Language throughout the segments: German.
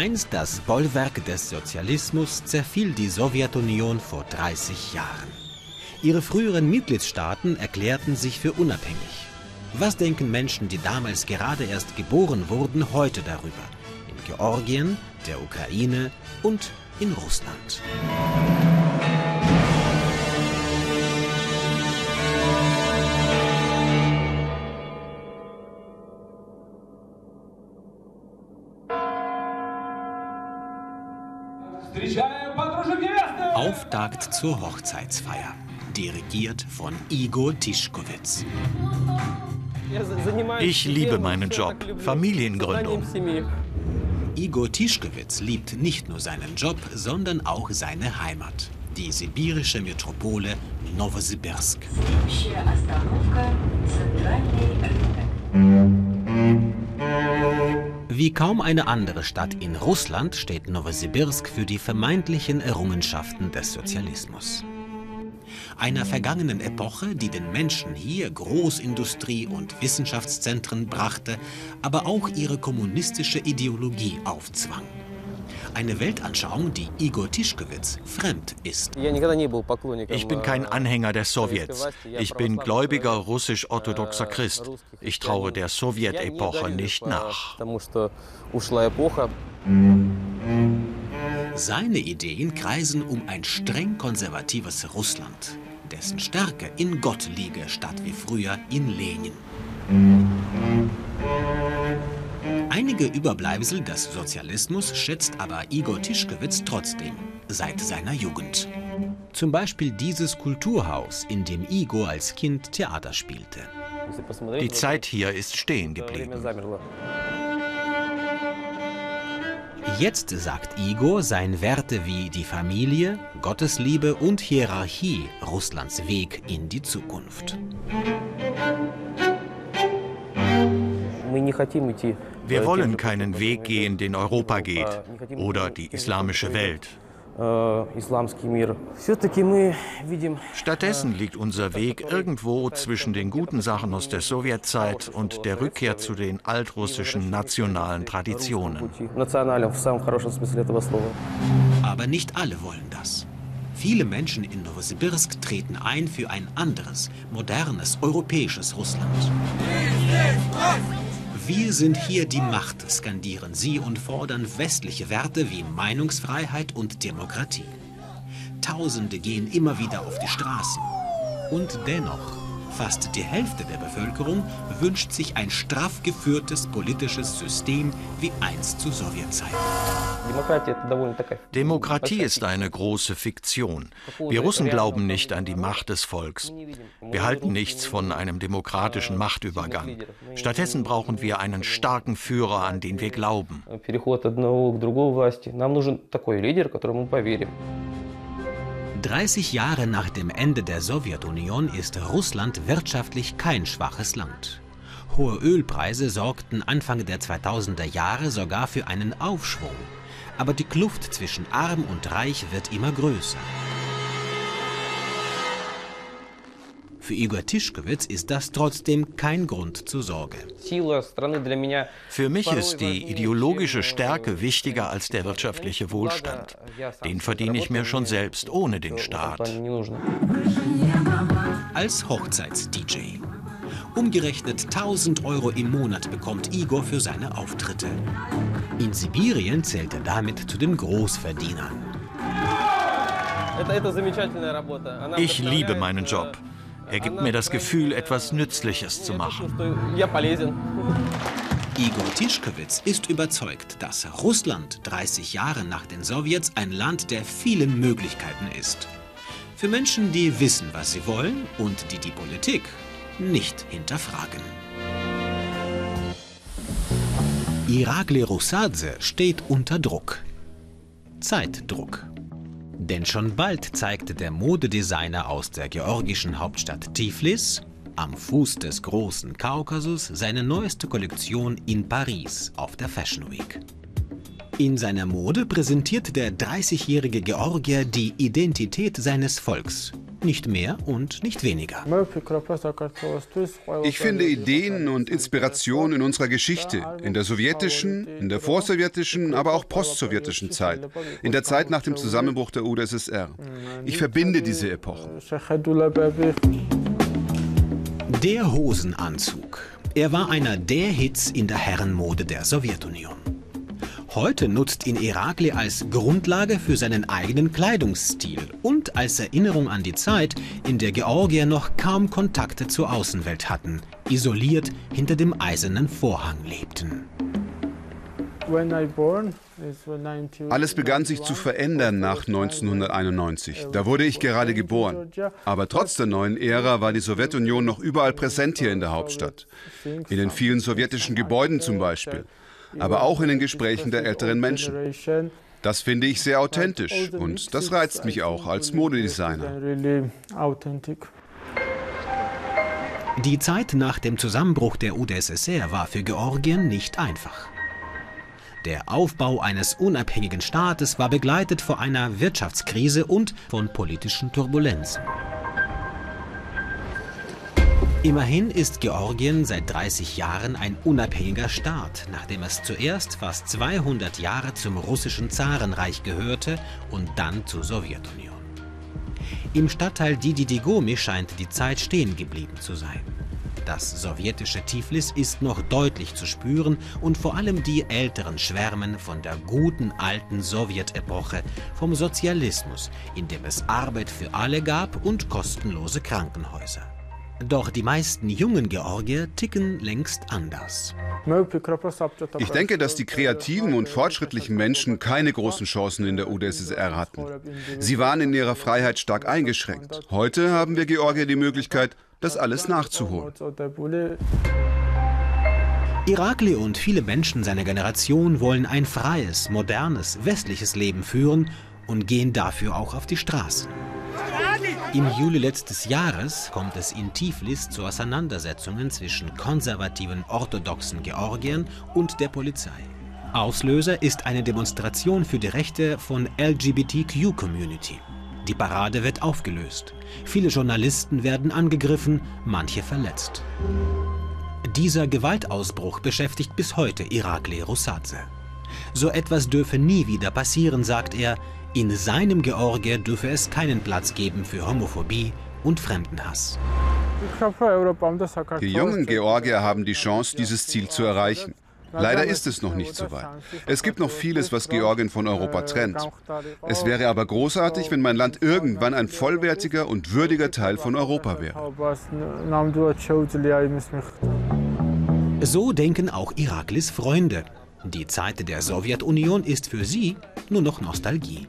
Einst das Bollwerk des Sozialismus zerfiel die Sowjetunion vor 30 Jahren. Ihre früheren Mitgliedstaaten erklärten sich für unabhängig. Was denken Menschen, die damals gerade erst geboren wurden, heute darüber? In Georgien, der Ukraine und in Russland. Auftakt zur Hochzeitsfeier, dirigiert von Igor Tischkowitz. Ich liebe meinen Job, Familiengründung. Igor Tischkowitz liebt nicht nur seinen Job, sondern auch seine Heimat, die sibirische Metropole Novosibirsk. Wie kaum eine andere Stadt in Russland steht Novosibirsk für die vermeintlichen Errungenschaften des Sozialismus. Einer vergangenen Epoche, die den Menschen hier Großindustrie und Wissenschaftszentren brachte, aber auch ihre kommunistische Ideologie aufzwang. Eine Weltanschauung, die Igor Tischkewitz fremd ist. Ich bin kein Anhänger der Sowjets. Ich bin gläubiger russisch-orthodoxer Christ. Ich traue der Sowjetepoche nicht nach. Seine Ideen kreisen um ein streng konservatives Russland, dessen Stärke in Gott liege, statt wie früher in Lenin. Einige Überbleibsel des Sozialismus schätzt aber Igor Tischkewitz trotzdem, seit seiner Jugend. Zum Beispiel dieses Kulturhaus, in dem Igor als Kind Theater spielte. Die Zeit hier ist stehen geblieben. Jetzt sagt Igor, seien Werte wie die Familie, Gottesliebe und Hierarchie Russlands Weg in die Zukunft. Wir wollen keinen Weg gehen, den Europa geht oder die islamische Welt. Stattdessen liegt unser Weg irgendwo zwischen den guten Sachen aus der Sowjetzeit und der Rückkehr zu den altrussischen nationalen Traditionen. Aber nicht alle wollen das. Viele Menschen in Novosibirsk treten ein für ein anderes, modernes, europäisches Russland. Wir sind hier die Macht, skandieren sie und fordern westliche Werte wie Meinungsfreiheit und Demokratie. Tausende gehen immer wieder auf die Straßen. Und dennoch, fast die Hälfte der Bevölkerung wünscht sich ein straff geführtes politisches System wie einst zu Sowjetzeiten. Demokratie ist eine große Fiktion. Wir Russen glauben nicht an die Macht des Volks. Wir halten nichts von einem demokratischen Machtübergang. Stattdessen brauchen wir einen starken Führer, an den wir glauben. 30 Jahre nach dem Ende der Sowjetunion ist Russland wirtschaftlich kein schwaches Land. Hohe Ölpreise sorgten Anfang der 2000er Jahre sogar für einen Aufschwung. Aber die Kluft zwischen arm und reich wird immer größer. Für Igor Tischkowitz ist das trotzdem kein Grund zur Sorge. Für mich ist die ideologische Stärke wichtiger als der wirtschaftliche Wohlstand. Den verdiene ich mir schon selbst ohne den Staat. Als Hochzeits-DJ. Umgerechnet 1000 Euro im Monat bekommt Igor für seine Auftritte. In Sibirien zählt er damit zu den Großverdienern. Ich liebe meinen Job. Er gibt mir das Gefühl, etwas Nützliches zu machen. Igor Tischkewitz ist überzeugt, dass Russland 30 Jahre nach den Sowjets ein Land der vielen Möglichkeiten ist. Für Menschen, die wissen, was sie wollen und die die Politik nicht hinterfragen. Irakli Russadze steht unter Druck. Zeitdruck. Denn schon bald zeigte der Modedesigner aus der georgischen Hauptstadt Tiflis am Fuß des großen Kaukasus seine neueste Kollektion in Paris auf der Fashion Week. In seiner Mode präsentiert der 30-jährige Georgier die Identität seines Volks, nicht mehr und nicht weniger. Ich finde Ideen und Inspiration in unserer Geschichte, in der sowjetischen, in der vorsowjetischen, aber auch postsowjetischen Zeit, in der Zeit nach dem Zusammenbruch der UdSSR. Ich verbinde diese Epochen. Der Hosenanzug. Er war einer der Hits in der Herrenmode der Sowjetunion. Heute nutzt ihn Irakli als Grundlage für seinen eigenen Kleidungsstil und als Erinnerung an die Zeit, in der Georgier noch kaum Kontakte zur Außenwelt hatten, isoliert hinter dem eisernen Vorhang lebten. Alles begann sich zu verändern nach 1991. Da wurde ich gerade geboren. Aber trotz der neuen Ära war die Sowjetunion noch überall präsent hier in der Hauptstadt. In den vielen sowjetischen Gebäuden zum Beispiel aber auch in den Gesprächen der älteren Menschen. Das finde ich sehr authentisch und das reizt mich auch als Modedesigner. Die Zeit nach dem Zusammenbruch der UdSSR war für Georgien nicht einfach. Der Aufbau eines unabhängigen Staates war begleitet von einer Wirtschaftskrise und von politischen Turbulenzen. Immerhin ist Georgien seit 30 Jahren ein unabhängiger Staat, nachdem es zuerst fast 200 Jahre zum russischen Zarenreich gehörte und dann zur Sowjetunion. Im Stadtteil Dididigomi scheint die Zeit stehen geblieben zu sein. Das sowjetische Tiflis ist noch deutlich zu spüren und vor allem die Älteren schwärmen von der guten alten Sowjetepoche, vom Sozialismus, in dem es Arbeit für alle gab und kostenlose Krankenhäuser. Doch die meisten jungen Georgier ticken längst anders. Ich denke, dass die kreativen und fortschrittlichen Menschen keine großen Chancen in der UdSSR hatten. Sie waren in ihrer Freiheit stark eingeschränkt. Heute haben wir Georgier die Möglichkeit, das alles nachzuholen. Irakli und viele Menschen seiner Generation wollen ein freies, modernes, westliches Leben führen und gehen dafür auch auf die Straßen. Im Juli letztes Jahres kommt es in Tiflis zu Auseinandersetzungen zwischen konservativen orthodoxen Georgiern und der Polizei. Auslöser ist eine Demonstration für die Rechte von LGBTQ-Community. Die Parade wird aufgelöst. Viele Journalisten werden angegriffen, manche verletzt. Dieser Gewaltausbruch beschäftigt bis heute Irakli Russadze. So etwas dürfe nie wieder passieren, sagt er, in seinem Georgia dürfe es keinen Platz geben für Homophobie und Fremdenhass. Die jungen Georgier haben die Chance, dieses Ziel zu erreichen. Leider ist es noch nicht so weit. Es gibt noch vieles, was Georgien von Europa trennt. Es wäre aber großartig, wenn mein Land irgendwann ein vollwertiger und würdiger Teil von Europa wäre. So denken auch Iraklis Freunde. Die Zeit der Sowjetunion ist für sie nur noch Nostalgie.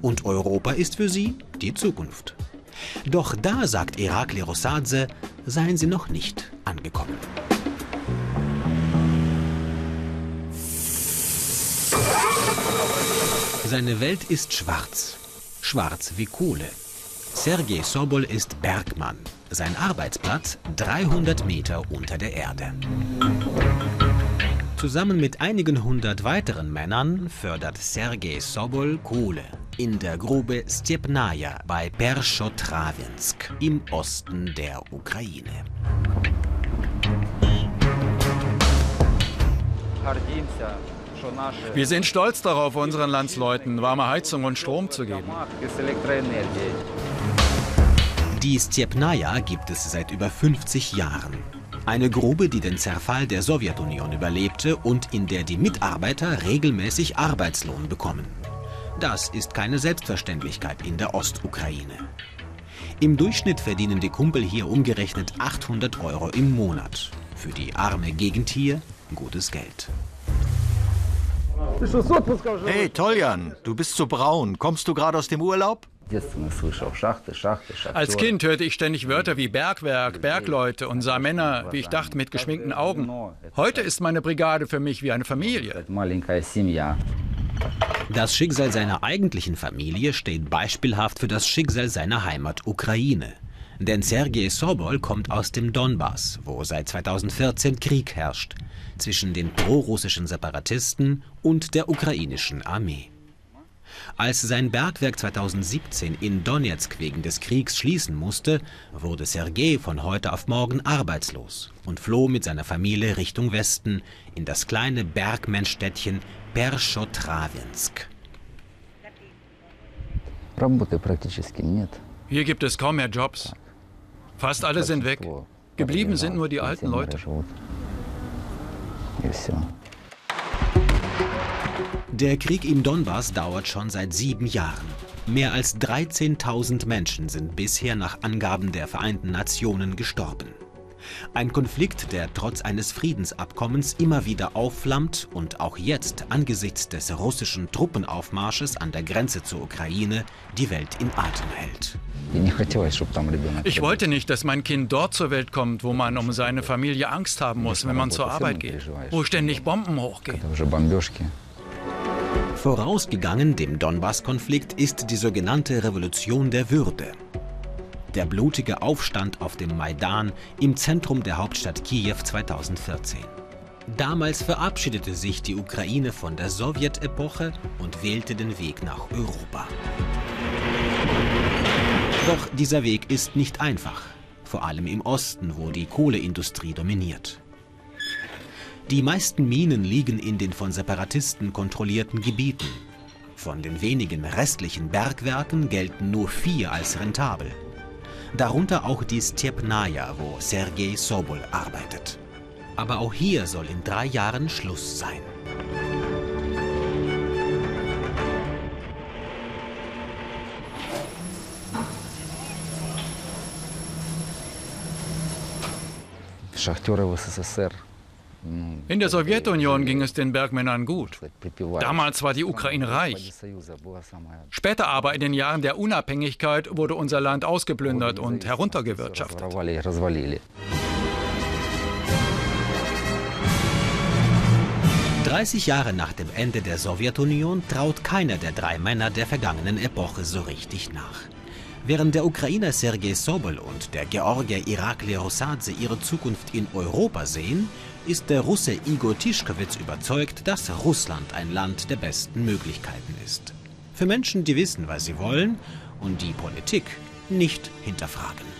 Und Europa ist für sie die Zukunft. Doch da, sagt Irakli Rossadze, seien sie noch nicht angekommen. Seine Welt ist schwarz. Schwarz wie Kohle. Sergei Sobol ist Bergmann. Sein Arbeitsplatz 300 Meter unter der Erde. Zusammen mit einigen hundert weiteren Männern fördert Sergei Sobol Kohle in der Grube Stepnaja bei Perschotrawensk im Osten der Ukraine. Wir sind stolz darauf, unseren Landsleuten warme Heizung und Strom zu geben. Die Stepnaja gibt es seit über 50 Jahren. Eine Grube, die den Zerfall der Sowjetunion überlebte und in der die Mitarbeiter regelmäßig Arbeitslohn bekommen. Das ist keine Selbstverständlichkeit in der Ostukraine. Im Durchschnitt verdienen die Kumpel hier umgerechnet 800 Euro im Monat. Für die arme Gegend hier gutes Geld. Hey Toljan, du bist so braun. Kommst du gerade aus dem Urlaub? Als Kind hörte ich ständig Wörter wie Bergwerk, Bergleute und sah Männer, wie ich dachte, mit geschminkten Augen. Heute ist meine Brigade für mich wie eine Familie. Das Schicksal seiner eigentlichen Familie steht beispielhaft für das Schicksal seiner Heimat Ukraine. Denn Sergei Sobol kommt aus dem Donbass, wo seit 2014 Krieg herrscht zwischen den prorussischen Separatisten und der ukrainischen Armee. Als sein Bergwerk 2017 in Donetsk wegen des Kriegs schließen musste, wurde Sergei von heute auf morgen arbeitslos und floh mit seiner Familie Richtung Westen in das kleine Bergmennstädtchen Perschotrawinsk. Hier gibt es kaum mehr Jobs. Fast alle sind weg. Geblieben sind nur die alten Leute. Der Krieg im Donbass dauert schon seit sieben Jahren. Mehr als 13.000 Menschen sind bisher nach Angaben der Vereinten Nationen gestorben. Ein Konflikt, der trotz eines Friedensabkommens immer wieder aufflammt und auch jetzt angesichts des russischen Truppenaufmarsches an der Grenze zur Ukraine die Welt in Atem hält. Ich wollte nicht, dass mein Kind dort zur Welt kommt, wo man um seine Familie Angst haben muss, wenn man zur Arbeit geht, wo ständig Bomben hochgehen. Vorausgegangen dem Donbass-Konflikt ist die sogenannte Revolution der Würde der blutige Aufstand auf dem Maidan im Zentrum der Hauptstadt Kiew 2014. Damals verabschiedete sich die Ukraine von der Sowjetepoche und wählte den Weg nach Europa. Doch dieser Weg ist nicht einfach, vor allem im Osten, wo die Kohleindustrie dominiert. Die meisten Minen liegen in den von Separatisten kontrollierten Gebieten. Von den wenigen restlichen Bergwerken gelten nur vier als rentabel. Darunter auch die Stepnaya, wo Sergei Sobol arbeitet. Aber auch hier soll in drei Jahren Schluss sein. Schachteure USSR in der Sowjetunion ging es den Bergmännern gut. Damals war die Ukraine reich. Später aber in den Jahren der Unabhängigkeit wurde unser Land ausgeplündert und heruntergewirtschaftet. 30 Jahre nach dem Ende der Sowjetunion traut keiner der drei Männer der vergangenen Epoche so richtig nach. Während der Ukrainer Sergei Sobol und der Georgier Irakli Rosadze ihre Zukunft in Europa sehen, ist der Russe Igor Tischkowitz überzeugt, dass Russland ein Land der besten Möglichkeiten ist. Für Menschen, die wissen, was sie wollen und die Politik nicht hinterfragen.